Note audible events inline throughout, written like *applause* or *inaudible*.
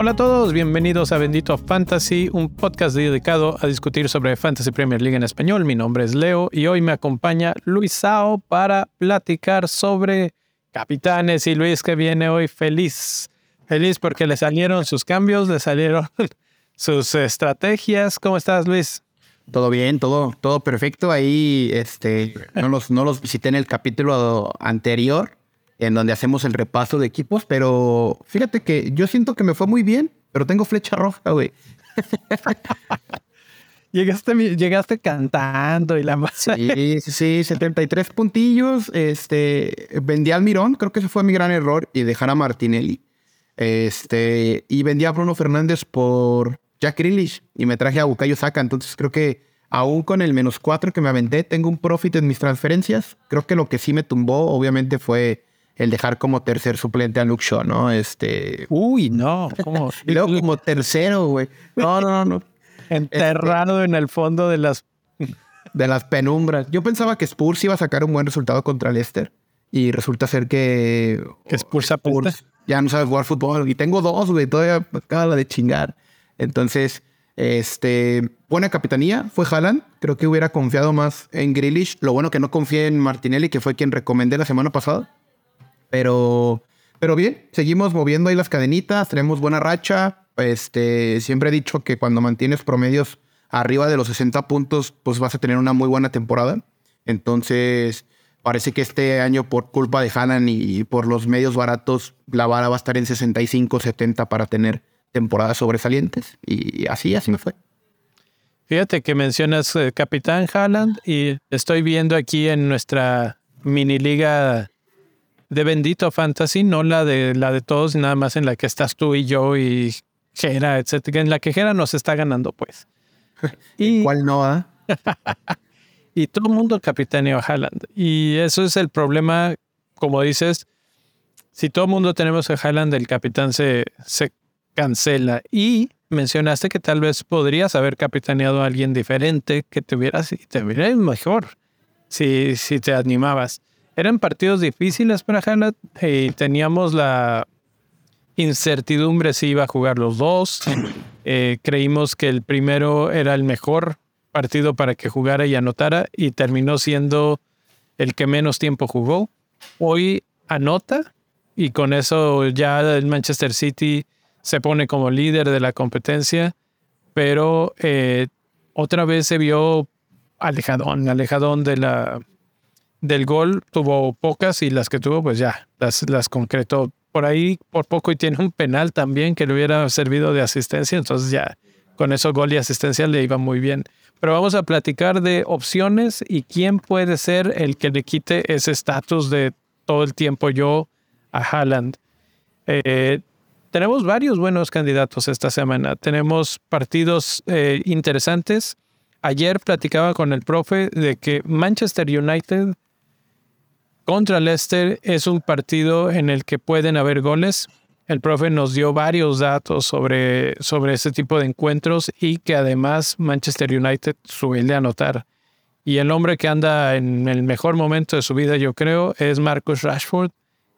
Hola a todos, bienvenidos a Bendito Fantasy, un podcast dedicado a discutir sobre Fantasy Premier League en español. Mi nombre es Leo y hoy me acompaña Luis Sao para platicar sobre capitanes y Luis que viene hoy feliz. Feliz porque le salieron sus cambios, le salieron *laughs* sus estrategias. ¿Cómo estás, Luis? Todo bien, todo, todo perfecto. Ahí este, no, los, no los visité en el capítulo anterior, en donde hacemos el repaso de equipos, pero fíjate que yo siento que me fue muy bien, pero tengo flecha roja, güey. *laughs* llegaste, llegaste cantando y la más. Sí, sí, sí, 73 puntillos. Este, vendí al Mirón, creo que ese fue mi gran error, y dejar a Martinelli. Este, y vendí a Bruno Fernández por Jack Grealish y me traje a Bukayo Saka. Entonces creo que aún con el menos 4 que me aventé, tengo un profit en mis transferencias. Creo que lo que sí me tumbó, obviamente, fue el dejar como tercer suplente a Luke Shaw, ¿no? Este. Uy, no. ¿Cómo? *laughs* y luego como tercero, güey. No, no, no. Enterrado en el fondo de las. de las penumbras. Yo pensaba que Spurs iba a sacar un buen resultado contra Leicester. Y resulta ser que. Que Spurs, Spurs ya no sabe jugar fútbol. Y tengo dos, güey. Todavía acaba de chingar. Entonces. Este, buena capitanía fue Haaland. Creo que hubiera confiado más en Grealish. Lo bueno que no confié en Martinelli, que fue quien recomendé la semana pasada. Pero, pero bien, seguimos moviendo ahí las cadenitas, tenemos buena racha. Este, siempre he dicho que cuando mantienes promedios arriba de los 60 puntos, pues vas a tener una muy buena temporada. Entonces, parece que este año, por culpa de Hanan y por los medios baratos, la vara va a estar en 65, 70 para tener temporadas sobresalientes. Y así, así me fue. Fíjate que mencionas eh, Capitán Haaland y estoy viendo aquí en nuestra mini liga de Bendito Fantasy, no la de la de todos, nada más en la que estás tú y yo y Jera, etcétera. En la que Jera nos está ganando, pues. *laughs* Y, ¿Cuál no? Ah? *laughs* y todo el mundo capitaneó a Haaland. Y eso es el problema, como dices, si todo el mundo tenemos a Haaland, el capitán se, se cancela. Y mencionaste que tal vez podrías haber capitaneado a alguien diferente que te hubiera, te mejor si, si te animabas. Eran partidos difíciles para Haaland y teníamos la incertidumbre si iba a jugar los dos. Eh, creímos que el primero era el mejor partido para que jugara y anotara y terminó siendo el que menos tiempo jugó. Hoy anota y con eso ya el Manchester City se pone como líder de la competencia, pero eh, otra vez se vio alejadón, alejadón de la, del gol tuvo pocas y las que tuvo, pues ya, las, las concretó por ahí por poco y tiene un penal también que le hubiera servido de asistencia, entonces ya con eso gol y asistencia le iba muy bien. Pero vamos a platicar de opciones y quién puede ser el que le quite ese estatus de todo el tiempo yo a Haaland. Eh, tenemos varios buenos candidatos esta semana. Tenemos partidos eh, interesantes. Ayer platicaba con el profe de que Manchester United contra Leicester es un partido en el que pueden haber goles. El profe nos dio varios datos sobre, sobre ese tipo de encuentros y que además Manchester United suele anotar. Y el hombre que anda en el mejor momento de su vida, yo creo, es Marcus Rashford,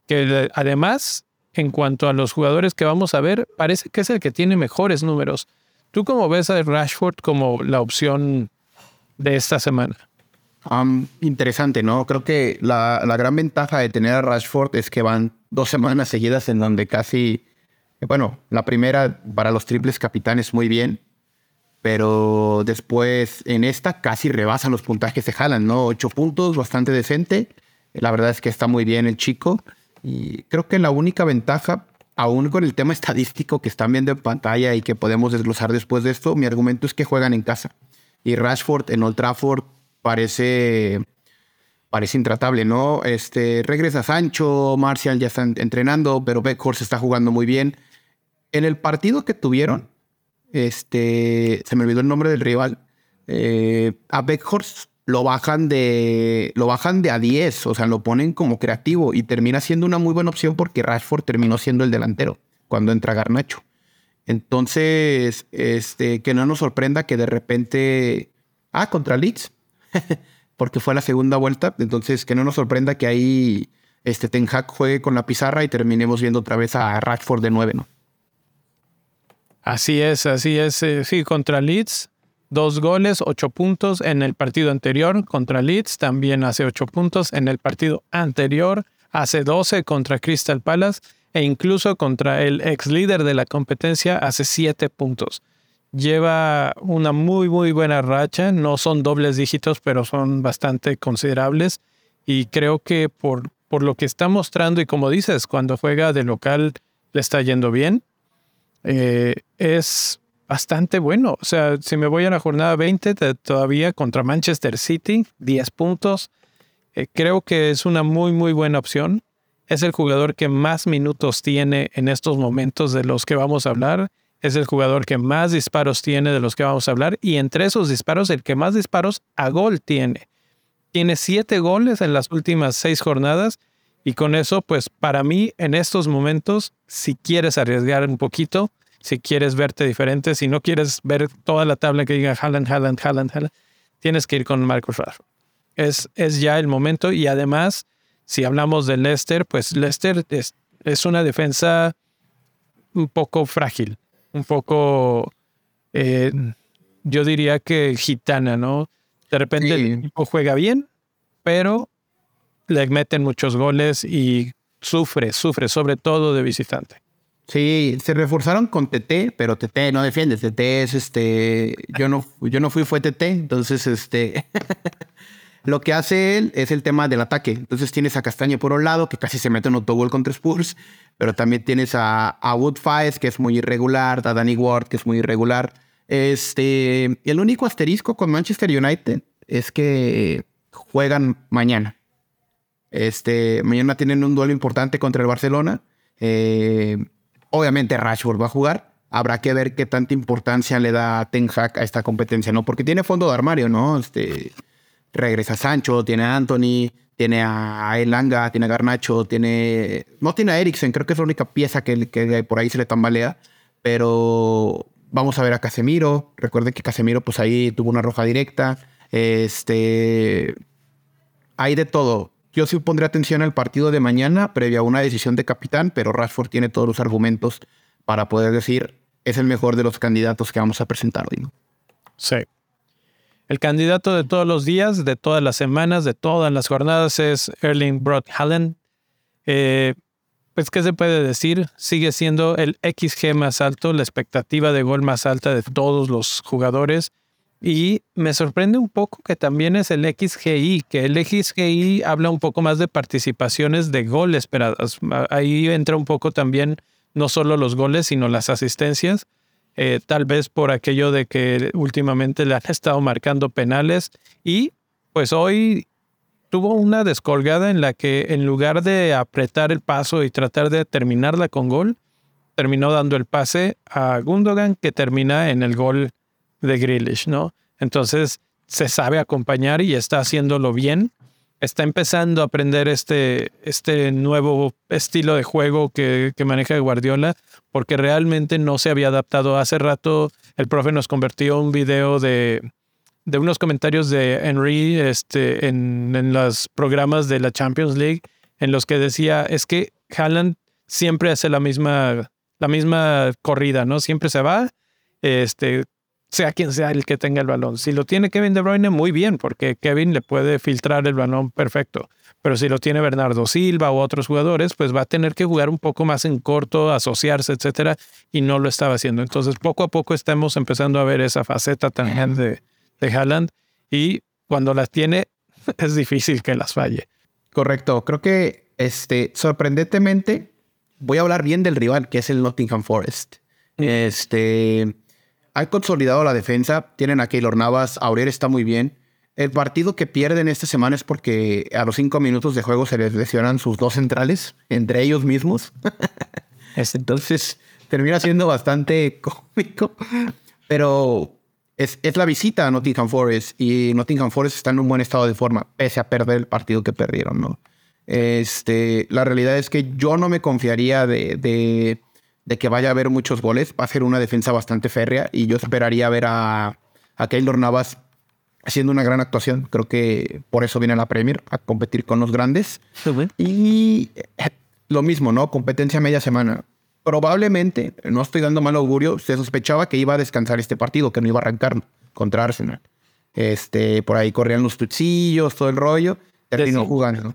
que además, en cuanto a los jugadores que vamos a ver, parece que es el que tiene mejores números. ¿Tú cómo ves a Rashford como la opción de esta semana? interesante, ¿no? Creo que la, gran ventaja de tener a Rashford es que van dos semanas seguidas en donde casi, bueno, la primera para los triples capitanes muy bien, pero después en esta casi rebasan los puntajes de jalan, ¿no? Ocho puntos, bastante decente. La verdad es que está muy bien el chico y creo que la única ventaja, aún con el tema *laughs* estadístico que están viendo en pantalla y que podemos desglosar después de esto, mi argumento es que juegan en casa. Y Rashford en Old Trafford parece, parece intratable, ¿no? Este, regresa Sancho, Marcial ya están entrenando, pero Beckhorst está jugando muy bien. En el partido que tuvieron, este, se me olvidó el nombre del rival, eh, a Beckhorst lo bajan de lo bajan de a 10, o sea, lo ponen como creativo y termina siendo una muy buena opción porque Rashford terminó siendo el delantero cuando entra Garnacho. Entonces, este, que no nos sorprenda que de repente Ah, contra Leeds. *laughs* Porque fue la segunda vuelta. Entonces, que no nos sorprenda que ahí este Ten Hag juegue con la pizarra y terminemos viendo otra vez a Rashford de nueve, ¿no? Así es, así es. Eh, sí, contra Leeds, dos goles, ocho puntos. En el partido anterior contra Leeds también hace ocho puntos. En el partido anterior hace doce contra Crystal Palace e incluso contra el ex líder de la competencia hace siete puntos. Lleva una muy, muy buena racha. No son dobles dígitos, pero son bastante considerables. Y creo que por, por lo que está mostrando y como dices, cuando juega de local le está yendo bien eh, es bastante bueno. O sea, si me voy a la jornada 20 todavía contra Manchester City, 10 puntos, eh, creo que es una muy, muy buena opción. Es el jugador que más minutos tiene en estos momentos de los que vamos a hablar. Es el jugador que más disparos tiene de los que vamos a hablar. Y entre esos disparos, el que más disparos a gol tiene. Tiene siete goles en las últimas seis jornadas y con eso, pues para mí, en estos momentos, si quieres arriesgar un poquito, si quieres verte diferente, si no quieres ver toda la tabla que diga Haaland, Haaland, Haaland, Haaland, tienes que ir con Marcus Rashford. Es, es ya el momento y además, si hablamos de Leicester, pues Leicester es, es una defensa un poco frágil, un poco, eh, yo diría que gitana, ¿no? De repente el equipo juega bien, pero le meten muchos goles y sufre, sufre, sobre todo de visitante. Sí, se reforzaron con TT, pero TT no defiende. TT es este. Yo no, yo no fui, fue TT. Entonces, este. *laughs* lo que hace él es el tema del ataque. Entonces tienes a Castaño por un lado, que casi se mete en autogol contra Spurs, pero también tienes a, a Wood que es muy irregular, a Danny Ward, que es muy irregular. Este, el único asterisco con Manchester United es que juegan mañana. Este, mañana tienen un duelo importante contra el Barcelona. Eh, obviamente Rashford va a jugar. Habrá que ver qué tanta importancia le da Ten Hag a esta competencia, ¿no? Porque tiene fondo de armario, ¿no? Este, regresa Sancho, tiene a Anthony, tiene a Elanga, tiene a Garnacho, tiene... No tiene a Eriksen, creo que es la única pieza que, por ahí se le tambalea. Pero vamos a ver a Casemiro. Recuerden que Casemiro pues ahí tuvo una roja directa. Este... Hay de todo. Yo sí pondré atención al partido de mañana previa a una decisión de capitán, pero Rashford tiene todos los argumentos para poder decir es el mejor de los candidatos que vamos a presentar hoy. Sí. El candidato de todos los días, de todas las semanas, de todas las jornadas es Erling Brock Hallen. Eh, pues, ¿qué se puede decir? Sigue siendo el XG más alto, la expectativa de gol más alta de todos los jugadores. Y me sorprende un poco que también es el XGI, que el XGI habla un poco más de participaciones de gol esperadas. Ahí entra un poco también no solo los goles, sino las asistencias. Eh, tal vez por aquello de que últimamente le han *laughs* estado marcando penales. Y pues hoy tuvo una descolgada en la que en lugar de apretar el paso y tratar de terminarla con gol, terminó dando el pase a Gundogan que termina en el gol de Grealish, ¿no? Entonces se sabe acompañar y está haciéndolo bien. Está empezando a aprender este, este nuevo estilo de juego que, que maneja Guardiola, porque realmente no se había adaptado. Hace rato el profe nos convirtió un video de, de unos comentarios de Henry este, en, en los programas de la Champions League, en los que decía, es que Haaland siempre hace la misma, la misma corrida, ¿no? Siempre se va, este, sea quien sea el que tenga el balón. Si lo tiene Kevin De Bruyne, muy bien, porque Kevin le puede filtrar el balón perfecto. Pero si lo tiene Bernardo Silva u otros jugadores, pues va a tener que jugar un poco más en corto, asociarse, etcétera, y no lo estaba haciendo. Entonces, poco a poco estamos empezando a ver esa faceta tan de, de Haaland y cuando las tiene *laughs* es difícil que las falle. Correcto. Creo que este, sorprendentemente voy a hablar bien del rival, que es el Nottingham Forest. Mm. Este, han consolidado la defensa, tienen a Keylor Navas, Aurier está muy bien. El partido que pierden esta semana es porque a los cinco minutos de juego se les lesionan sus dos centrales, entre ellos mismos. *laughs* Entonces termina siendo bastante *laughs* cómico, pero es, es, la visita a Nottingham Forest y Nottingham Forest está en un buen estado de forma, pese a perder el partido que perdieron. Este, la realidad es que yo no me confiaría de de que vaya a haber muchos goles. Va a ser una defensa bastante férrea y yo esperaría ver a, a Keylor Navas haciendo una gran actuación. Creo que por eso viene a la Premier, a competir con los grandes. Y eh, lo mismo, ¿no? Competencia media semana. Probablemente, no estoy dando mal augurio, se sospechaba que iba a descansar este partido, que no iba a arrancar contra Arsenal. Este, por ahí corrían los tuchillos, todo el rollo. Terminó jugando.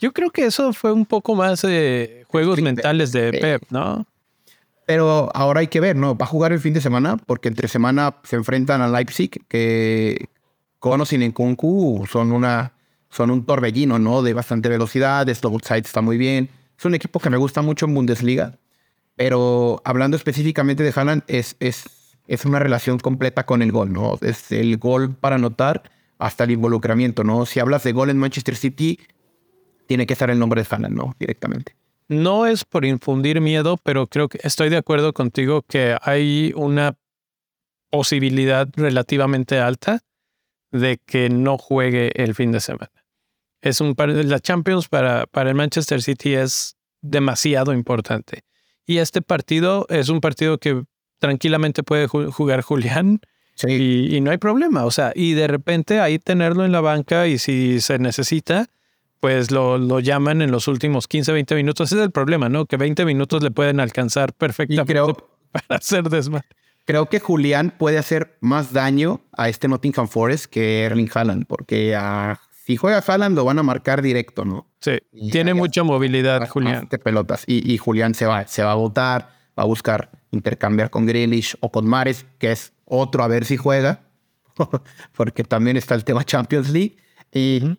Yo creo que eso fue un poco más de juegos mentales de Pep, ¿no? Pero ahora hay que ver, ¿no? Va a jugar el fin de semana porque entre semana se enfrentan a Leipzig, que Kono sin Nkunku son, una, son un torbellino, ¿no? De bastante velocidad, Side está muy bien. Es un equipo que me gusta mucho en Bundesliga. Pero hablando específicamente de Haaland, es, es, es una relación completa con el gol, ¿no? Es el gol para anotar hasta el involucramiento, ¿no? Si hablas de gol en Manchester City, tiene que estar el nombre de Haaland, ¿no? Directamente. No es por infundir miedo, pero creo que estoy de acuerdo contigo que hay una posibilidad relativamente alta de que no juegue el fin de semana. Es un la Champions para, para el Manchester City es demasiado importante. Y este partido es un partido que tranquilamente puede jugar Julián y, y, no hay problema. O sea, y de repente ahí tenerlo en la banca y si se necesita, pues lo, lo, llaman en los últimos 15, 20 minutos. Ese es el problema, ¿no? Que 20 minutos le pueden alcanzar perfectamente creo, *laughs* para hacer desmadre. Creo que Julián puede hacer más daño a este Nottingham Forest que Erling Haaland, porque si juega Haaland lo van a marcar directo, ¿no? Sí, tiene mucha movilidad Julián. De pelotas. Y, y, Julián se va, se va a votar, va a buscar intercambiar con Grealish o con Mares, que es otro a ver si juega, *laughs* porque también está el tema Champions League. Y,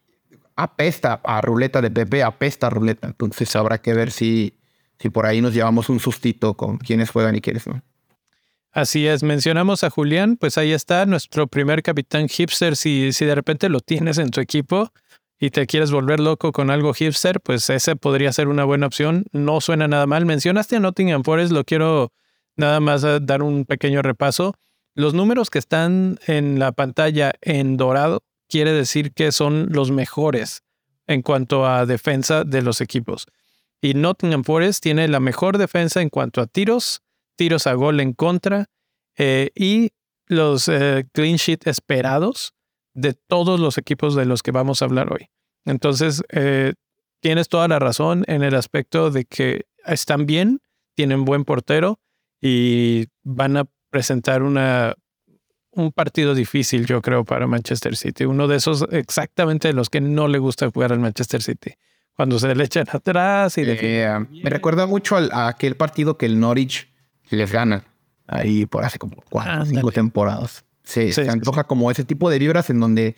apesta a ruleta de Pepe, apesta a ruleta. Entonces habrá que ver si, si por ahí nos llevamos un sustito con quienes juegan y quiénes no. Así es, mencionamos a Julián, pues ahí está nuestro primer capitán hipster. Si, si de repente lo tienes en tu equipo y te quieres volver loco con algo hipster, pues ese podría ser una buena opción. No suena nada mal. Mencionaste a Nottingham Forest, lo quiero nada más dar un pequeño repaso. Los números que están en la pantalla en dorado quiere decir que son los mejores en cuanto a defensa de los equipos. Y Nottingham Forest tiene la mejor defensa en cuanto a tiros, tiros a gol en contra eh, y los eh, clean sheet esperados de todos los equipos de los que vamos a hablar hoy. Entonces, eh, tienes toda la razón en el aspecto de que están bien, tienen buen portero y van a presentar una un partido difícil, yo creo, para Manchester City. Uno de esos exactamente de los que no le gusta jugar al Manchester City. Cuando se le echan atrás y eh, Me recuerda mucho a aquel partido que el Norwich les gana. Ahí por hace como cuatro, cinco temporadas. se antoja como ese tipo de vibras en donde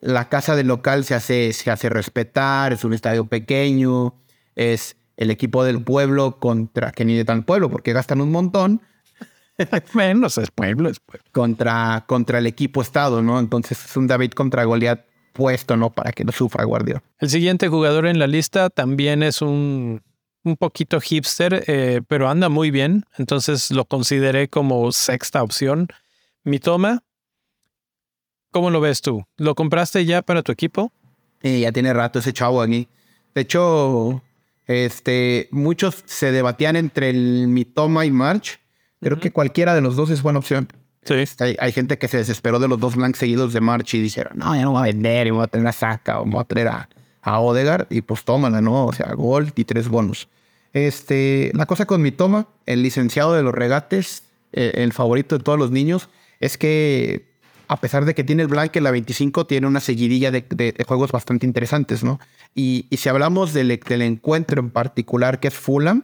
la casa del local se hace, se hace respetar, es un estadio pequeño, es el equipo del pueblo contra que ni de tal pueblo porque gastan un montón, *laughs* Menos es pueblo, es pueblo. Contra, contra el equipo Estado, ¿no? Entonces es un David contra Goliat puesto, ¿no? Para que no sufra Guardiola. El siguiente jugador en la lista también es un, un poquito hipster, eh, pero anda muy bien. Entonces lo consideré como sexta opción. Mi toma, ¿cómo lo ves tú? ¿Lo compraste ya para tu equipo? Sí, ya tiene rato ese chavo aquí. De hecho, este, muchos se debatían entre el Mitoma y March Creo que cualquiera de los dos es buena opción. Sí. Hay, gente que se desesperó de los dos blanks seguidos de March y dijeron, no, ya no voy a vender y voy a tener a Saka o voy a tener a, a Odegaard y pues tómala, ¿no? O sea, Gold y tres bonos. Este, la cosa con mi toma, el licenciado de los regates, eh, el favorito de todos los niños, es que a pesar de que tiene el blank en la 25, tiene una seguidilla de, juegos bastante interesantes, ¿no? Y, si hablamos del, del, encuentro en particular que es Fulham,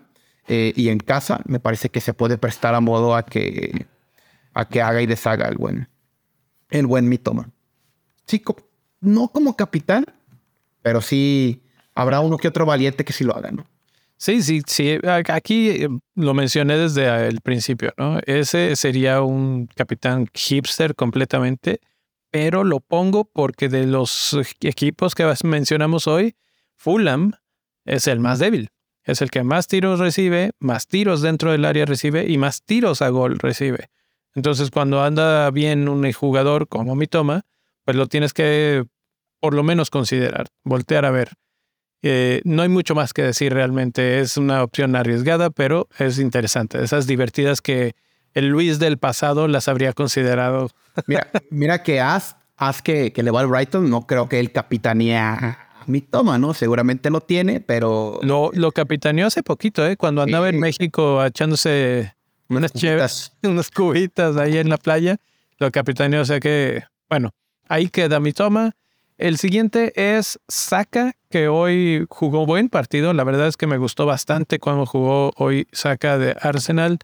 eh, y en casa, me parece que se puede prestar a modo a que, a que haga y deshaga el buen, el buen Mitoma. Sí, no como capitán, pero sí habrá uno que otro valiente que sí lo haga, ¿no? Sí, sí, sí. Aquí eh, lo mencioné desde el principio, ¿no? Ese sería un capitán hipster completamente, pero lo pongo porque de los equipos que mencionamos hoy, Fulham es el más débil es el que más tiros recibe, más tiros dentro del área recibe y más tiros a gol recibe. Entonces, cuando anda bien un jugador como Mitoma, pues lo tienes que por lo menos considerar, voltear a ver. Eh, no hay mucho más que decir realmente. Es una opción arriesgada, pero es interesante. Esas divertidas que el Luis del pasado las habría considerado. Mira, mira que haz que, que le va al Brighton. No creo que él capitanea toma, ¿no? Seguramente lo tiene, pero... Lo, lo capitaneó hace poquito, ¿eh? Cuando andaba en México echándose unas cubitas. *laughs* unas cubitas ahí en la playa. Lo capitaneó, o sea que, bueno, ahí queda mi toma. El siguiente es Saka, que hoy jugó buen partido. La verdad es que me gustó bastante cuando jugó hoy Saka de Arsenal.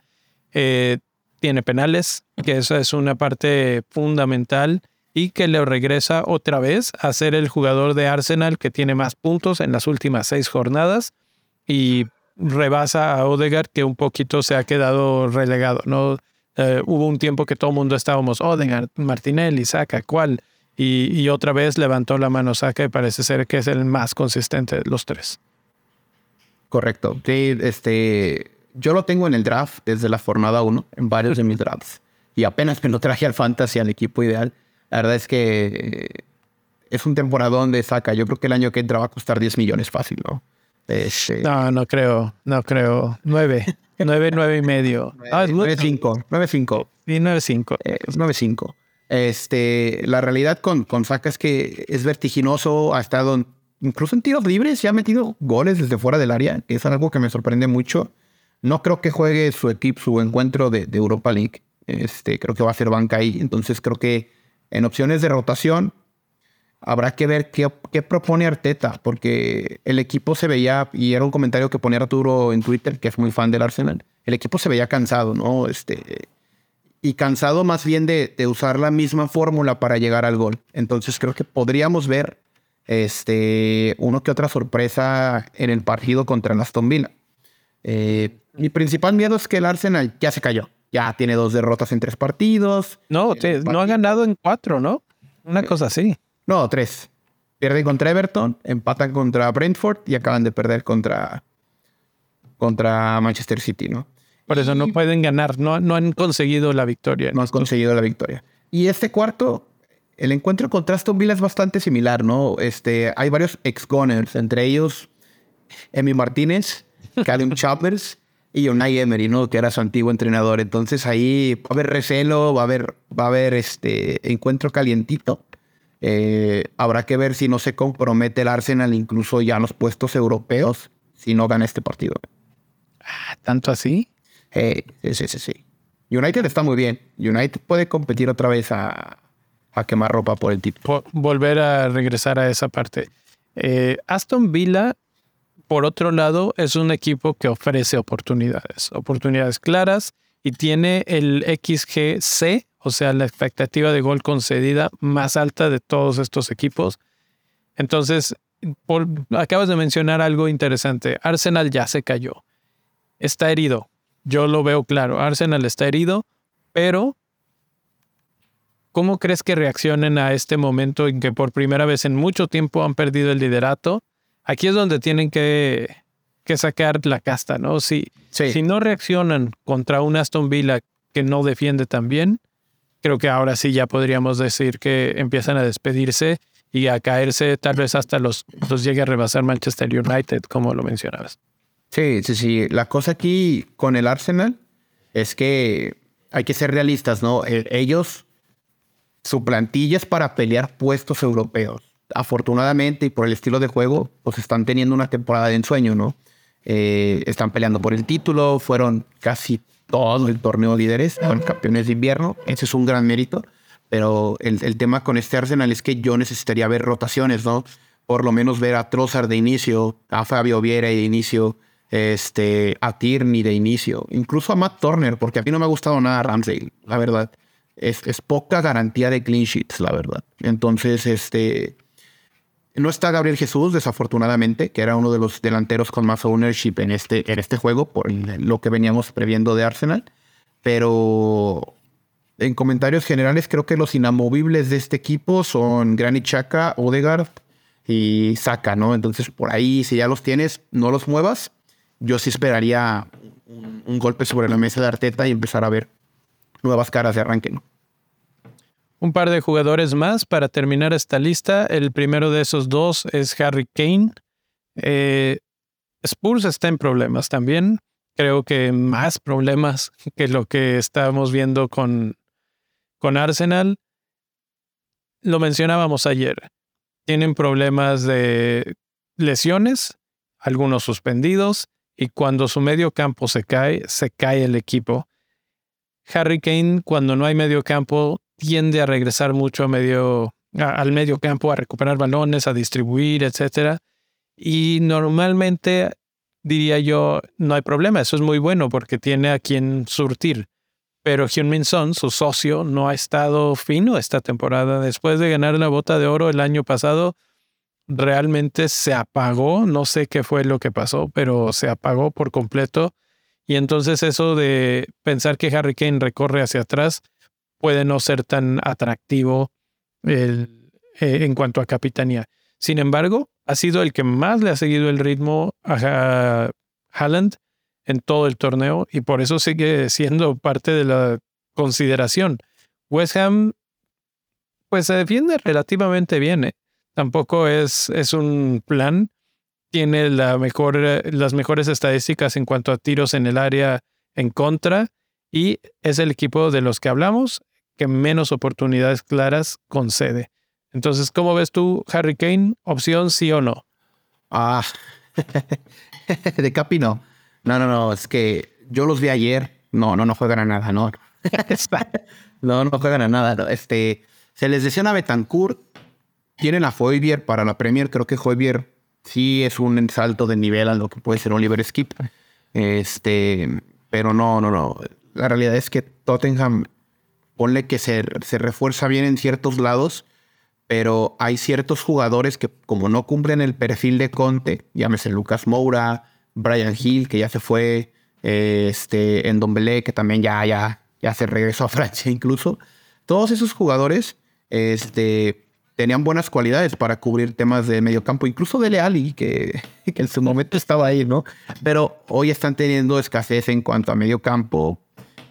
Eh, tiene penales, que esa es una parte fundamental y que le regresa otra vez a ser el jugador de Arsenal que tiene más puntos en las últimas seis jornadas y rebasa a Odegaard que un poquito se ha quedado relegado. ¿no? Eh, hubo un tiempo que todo el mundo estábamos, Odegaard, Martinelli, Saka, ¿cuál? Y, otra vez levantó la mano Saka y parece ser que es el más consistente de los tres. Correcto. Sí, este, yo lo tengo en el draft desde la jornada 1, en varios de mis *laughs* drafts. Y apenas me lo traje al fantasy, al equipo ideal. La verdad es que eh, es un temporadón de Saka. Yo creo que el año que entra va a costar 10 millones fácil, ¿no? Este, no, no creo, no creo. 9, 9, 9 y medio. 9, 5, 9, 5. Sí, 9, 5. 9, 5. Este, la realidad con, con Saka es que es vertiginoso, ha estado incluso en tiros libres y ha metido goles desde fuera del área, que es algo que me sorprende mucho. No creo que juegue su equipo, su encuentro de, Europa League. Este, creo que va a ser banca ahí. Entonces creo que en opciones de rotación habrá que ver qué, propone Arteta, porque el equipo se veía, y era un comentario que ponía Arturo en Twitter, que es muy fan del Arsenal, el equipo se veía cansado, ¿no? Este, y cansado más bien de, usar la misma fórmula para llegar al gol. Entonces creo que podríamos ver este, uno que otra sorpresa en el partido contra el Aston Villa. Eh, mi principal miedo es que el Arsenal ya se cayó. Ya tiene dos derrotas en tres partidos. No, no ha ganado en cuatro, ¿no? Una eh, cosa así. No, tres. Pierden contra Everton, empatan contra Brentford y acaban de perder contra, contra Manchester City, ¿no? Por eso no pueden ganar, no, no han conseguido la victoria. No han conseguido la victoria. Y este cuarto, el encuentro contra Aston Villa es bastante similar, ¿no? Este, hay varios ex-gunners, entre ellos Emi Martínez, Callum *laughs* Chambers y Unai Emery, ¿no? Que era su antiguo entrenador. Entonces ahí va a haber recelo, va a haber, va a haber este encuentro calientito. Eh, habrá que ver si no se compromete el Arsenal incluso ya en los puestos europeos si no gana este partido. Ah, ¿Tanto así? sí, sí, sí, sí. United está muy bien. United puede competir otra vez a, quemar ropa por el título. volver a regresar a esa parte. Eh, Aston Villa, por otro lado, es un equipo que ofrece oportunidades, oportunidades claras y tiene el XGC, o sea, la expectativa de gol concedida más alta de todos estos equipos. Entonces, acabas de mencionar algo interesante. Arsenal ya se cayó. Está herido. Yo lo veo claro. Arsenal está herido, pero ¿cómo crees que reaccionen a este momento en que por primera vez en mucho tiempo han perdido el liderato? Aquí es donde tienen que, sacar la casta, ¿no? Si, si no reaccionan contra un Aston Villa que no defiende tan bien, creo que ahora sí ya podríamos decir que empiezan a despedirse y a caerse, tal vez hasta los, los llegue a rebasar Manchester United, como lo mencionabas. Sí, sí, sí. La cosa aquí con el Arsenal es que hay que ser realistas, ¿no? E, ellos, su plantilla es para pelear puestos europeos. Afortunadamente y por el estilo de juego, pues están teniendo una temporada de ensueño, ¿no? Eh, están peleando por el título, fueron casi todo el torneo líderes, son campeones de invierno. Ese es un gran mérito. Pero el, el tema con este Arsenal es que yo necesitaría ver rotaciones, ¿no? Por lo menos ver a Trossard de inicio, a Fabio Viera de inicio, este, a Tierney de inicio, incluso a Matt Turner, porque a mí no me ha gustado nada Ramsey, la verdad. Es, es, poca garantía de clean sheets, la verdad. Entonces, este, no está Gabriel Jesús, desafortunadamente, que era uno de los delanteros con más ownership en este, en este juego, por lo que veníamos previendo de Arsenal. Pero en comentarios generales, creo que los inamovibles de este equipo son Granit Xhaka, Odegaard y Saka, ¿no? Entonces, por ahí, si ya los tienes, no los muevas yo sí esperaría un, golpe sobre la mesa de Arteta y empezar a ver nuevas caras de arranque. Un par de jugadores más para terminar esta lista. El primero de esos dos es Harry Kane. Eh, Spurs está en problemas también. Creo que más problemas *laughs* que lo que estábamos viendo con, con Arsenal. lo mencionábamos ayer, tienen problemas de lesiones, algunos suspendidos, y cuando su medio campo se cae, se cae el equipo. Harry Kane, cuando no hay medio campo, tiende a regresar mucho al medio campo, a recuperar balones, a distribuir, etc. Y normalmente, diría yo, no hay problema. Eso es muy bueno porque tiene a quien surtir. Pero Hyun-Min Son, su socio, no ha estado fino esta temporada. Después de ganar la bota de oro el año pasado, realmente se apagó. No sé qué fue lo que pasó, pero se apagó por completo. Y entonces eso de pensar que Harry Kane recorre hacia atrás puede no ser tan atractivo eh, en cuanto a capitanía. Sin embargo, ha sido el que más le ha seguido el ritmo a Haaland en todo el torneo y por eso sigue siendo parte de la consideración. West Ham pues se defiende relativamente bien. ¿eh? Tampoco es, es un plan. Tiene la mejor, las mejores estadísticas en cuanto a tiros en el área en contra y es el equipo de los que hablamos que menos oportunidades claras concede. Entonces, ¿cómo ves tú, Harry Kane? ¿Opción sí o no? Ah, *laughs* de Capi no. No, no, no, es que yo los vi ayer. No, no, no juegan a nada, no. *laughs* *laughs* no, no juegan a nada. Este, se les decía a Betancourt, tienen a Foybier para la Premier. Creo que Foybier sí es un salto de nivel a lo que puede ser Oliver Skip. Este, pero no, no, no. La realidad es que Tottenham, ponle que se, se refuerza bien en ciertos lados, pero hay ciertos jugadores que como no cumplen el perfil de Conte, llámese Lucas Moura, Brian Hill, que ya se fue, eh, este, en Dombele, que también ya, ya, ya se regresó a *laughs* Francia incluso. Todos esos jugadores este, tenían buenas cualidades para cubrir temas de medio campo, incluso de Leali, que, que en su momento estaba ahí, ¿no? Pero hoy están teniendo escasez en cuanto a medio campo.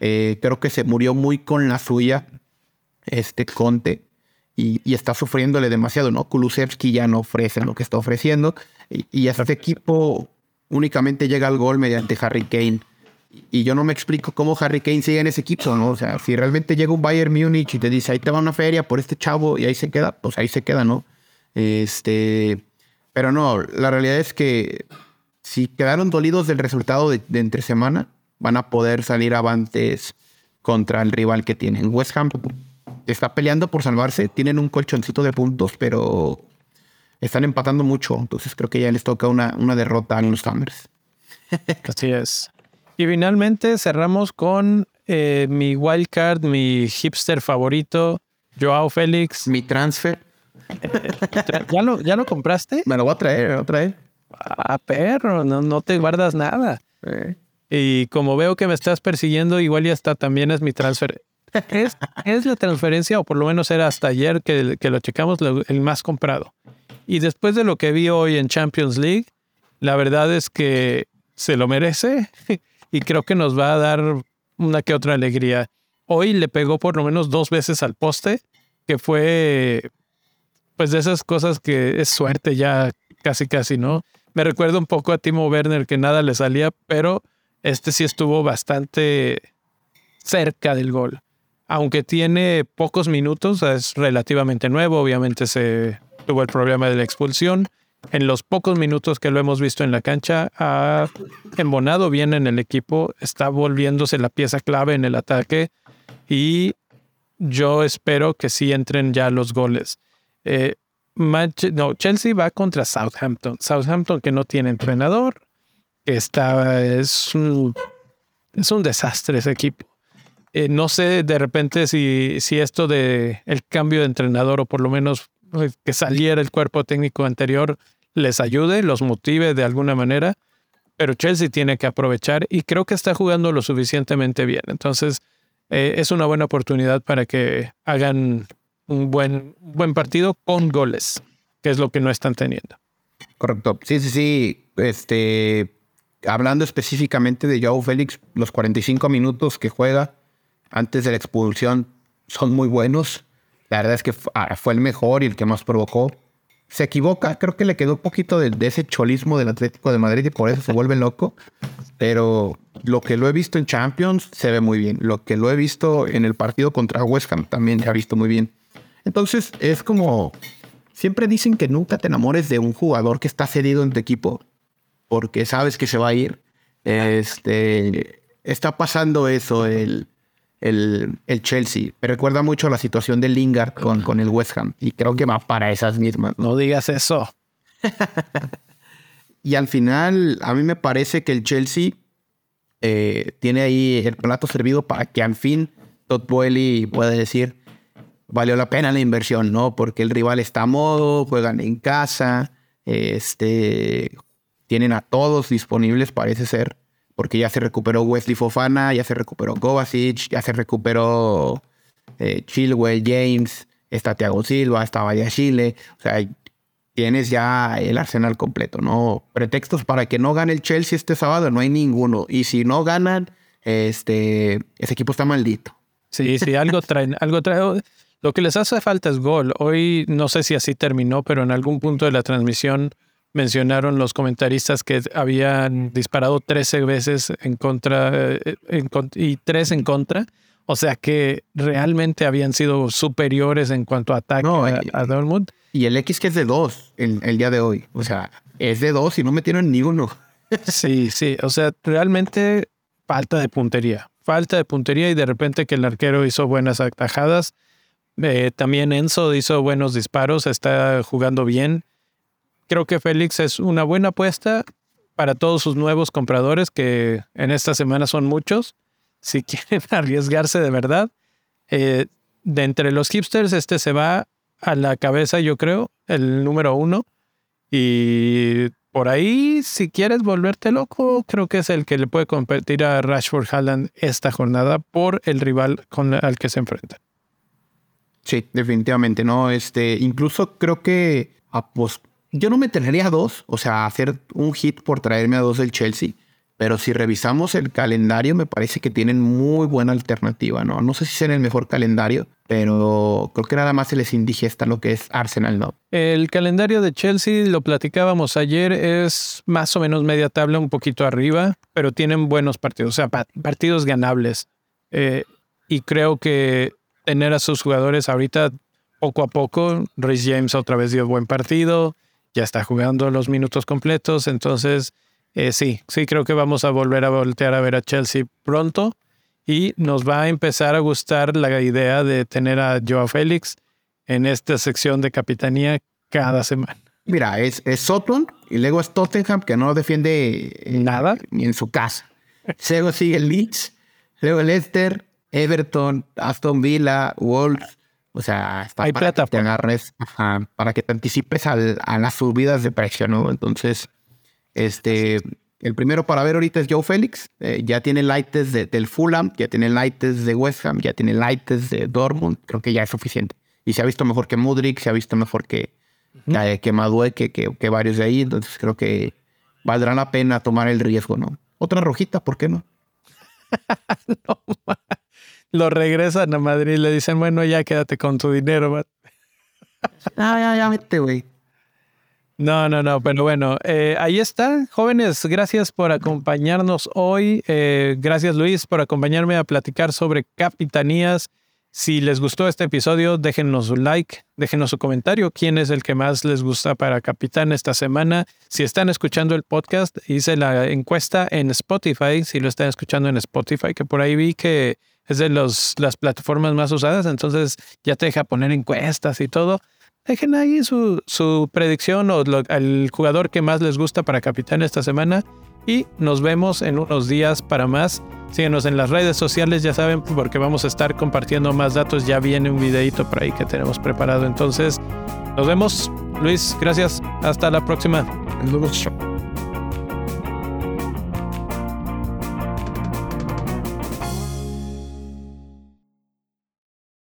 Eh, creo que se murió muy con la suya este Conte y, y, está sufriéndole demasiado, ¿no? Kulusevski ya no ofrece lo que está ofreciendo y, y este equipo únicamente llega al gol mediante Harry Kane. Y yo no me explico cómo Harry Kane sigue en ese equipo, ¿no? O sea, si realmente llega un Bayern Múnich y te dice, ahí te va una feria por este chavo y ahí se queda, pues ahí se queda, ¿no? Este, pero no, la realidad es que si quedaron dolidos del resultado de, entre semana, van a poder salir avantes contra el rival que tienen. West Ham está peleando por salvarse, tienen un colchoncito de puntos, pero están empatando mucho, entonces creo que ya les toca una, una derrota a los Thumbers. *laughs* Así es. Y finalmente cerramos con eh, mi wildcard, mi hipster favorito, Joao Félix. Mi transfer. *laughs* ¿Ya lo, ¿Ya lo compraste? Me lo voy a traer, me lo voy a traer. Ah, perro, no, no te guardas nada. Y como veo que me estás persiguiendo, igual ya está, también es mi transfer. Es, es la transferencia, o por lo menos era hasta ayer que, que lo checamos, el más comprado. Y después de lo que vi hoy en Champions League, la verdad es que se lo merece *laughs* y creo que nos va a dar una que otra alegría. Hoy le pegó por lo menos dos veces al poste, que fue pues de esas cosas que es suerte ya casi casi, ¿no? Me recuerda un poco a Timo Werner que nada le salía, pero este sí estuvo bastante cerca del gol. Aunque tiene pocos minutos, es relativamente nuevo, obviamente se tuvo el problema de la expulsión. En los pocos minutos que lo hemos visto en la cancha, ha embonado bien en el equipo, está volviéndose la pieza clave en el ataque y yo espero que sí entren ya los goles. Eh, no, Chelsea va contra Southampton. Southampton que no tiene entrenador, está, es un, es un desastre ese equipo. Eh, no sé de repente si, si esto de el cambio de entrenador o por lo menos pues, que saliera el cuerpo técnico anterior les ayude, los motive de alguna manera, pero Chelsea tiene que aprovechar y creo que está jugando lo suficientemente bien. Entonces, eh, es una buena oportunidad para que hagan un buen, buen partido con goles, que es lo que no están teniendo. Correcto. Sí, sí, sí. Este, hablando específicamente de Joe Félix, los 45 minutos que juega antes de la expulsión son muy buenos. La verdad es que ah, fue el mejor y el que más provocó. Se equivoca, creo que le quedó un poquito de, ese cholismo del Atlético de Madrid y por eso se vuelve loco. Pero lo que lo he visto en Champions se ve muy bien. Lo que lo he visto en el partido contra West Ham también se ha visto muy bien. Entonces es como, siempre dicen que nunca te enamores de un jugador que está cedido en tu equipo porque sabes que se va a ir. Este, está pasando eso el, el, el Chelsea. Me recuerda mucho la situación de Lingard con, con el West Ham y creo que va para esas mismas. No digas eso. *laughs* y al final, a mí me parece que el Chelsea eh, tiene ahí el plato servido para que al fin Todd Boehly pueda decir valió la pena la inversión, ¿no? Porque el rival está a modo, juegan en casa, este, tienen a todos disponibles, parece ser, porque ya se recuperó Wesley Fofana, ya se recuperó Kovacic, ya se recuperó eh, Chilwell, James, está Thiago Silva, está Valle Chile, o sea, tienes ya el arsenal completo, ¿no? Pretextos para que no gane el Chelsea este sábado, no hay ninguno. Y si no ganan, este, ese equipo está maldito. Sí, sí, algo *laughs* traen, algo traen. Lo que les hace falta es gol. Hoy no sé si así terminó, pero en algún punto de la transmisión mencionaron los comentaristas que habían disparado 13 veces en contra eh, y 3 en contra. O sea que realmente habían sido superiores en cuanto a ataque eh, a, Dortmund. Y el X que es de 2 el, el, día de hoy. O sea, es de 2 y no metieron ni uno. *laughs* sí, sí. O sea, realmente falta de puntería. Falta de puntería y de repente que el arquero hizo buenas atajadas eh, también Enzo hizo buenos disparos, está jugando bien. Creo que Félix es una buena apuesta para todos sus nuevos compradores, que en esta semana son muchos. Si *laughs* quieren arriesgarse de verdad, eh, de entre los hipsters, este se va a la cabeza, yo creo, el número uno. Y por ahí, si quieres volverte loco, creo que es el que le puede competir a Rashford Halland esta jornada por el rival con, al que se enfrenta. Sí, definitivamente, ¿no? Este, incluso creo que pues, yo no me tendría a dos, o sea, hacer un hit por traerme a dos del Chelsea, pero si revisamos el calendario, me parece que tienen muy buena alternativa, ¿no? No sé si será el mejor calendario, pero creo que nada más se les indigesta lo que es Arsenal, ¿no? El calendario de Chelsea, lo platicábamos ayer, es más o menos media tabla, un poquito arriba, pero tienen buenos partidos, o sea, partidos ganables. Eh, y creo que tener a sus jugadores ahorita poco a poco. Rhys James otra vez dio buen partido, ya está jugando los minutos completos, entonces eh, sí, sí creo que vamos a volver a voltear a ver a Chelsea pronto y nos va a empezar a gustar la idea de tener a Joao Félix en esta sección de capitanía cada semana. Mira, es, es y luego es Tottenham que no defiende nada ni en su casa. Luego sigue Leeds, luego Leicester, Everton, Aston Villa, Wolves. O sea, está Hay para que te agarres, para que te anticipes a las subidas de precio, ¿no? Entonces, este, el primero para ver ahorita es Joe Félix. Eh, ya tiene lights de, del Fulham, ya tiene lights de West Ham, ya tiene lights de Dortmund. Creo que ya es suficiente. Y se ha visto mejor que Mudrik, se ha visto mejor que, que Madue, que, que, varios de ahí. Entonces creo que valdrá la pena tomar el riesgo, ¿no? Otra rojita, ¿por qué no? *laughs* no lo regresan a Madrid y le dicen, bueno, ya quédate con tu dinero. ah, ya, ya, vete, güey. No, no, no, pero bueno, eh, ahí está, jóvenes, gracias por acompañarnos hoy. Eh, gracias Luis por acompañarme a platicar sobre capitanías. Si les gustó este episodio, déjenos un like, déjenos su comentario. ¿Quién es el que más les gusta para Capitán esta semana? Si están escuchando el podcast, hice la encuesta en Spotify. Si lo están escuchando en Spotify, que por ahí vi que es de los, las plataformas más usadas, entonces ya te deja poner encuestas y todo. Dejen ahí su, su predicción o el jugador que más les gusta para capitán esta semana y nos vemos en unos días para más. Síguenos en las redes sociales, ya saben, porque vamos a estar compartiendo más datos. Ya viene un videito por ahí que tenemos preparado. Entonces, nos vemos. Luis, gracias. Hasta la próxima. Nos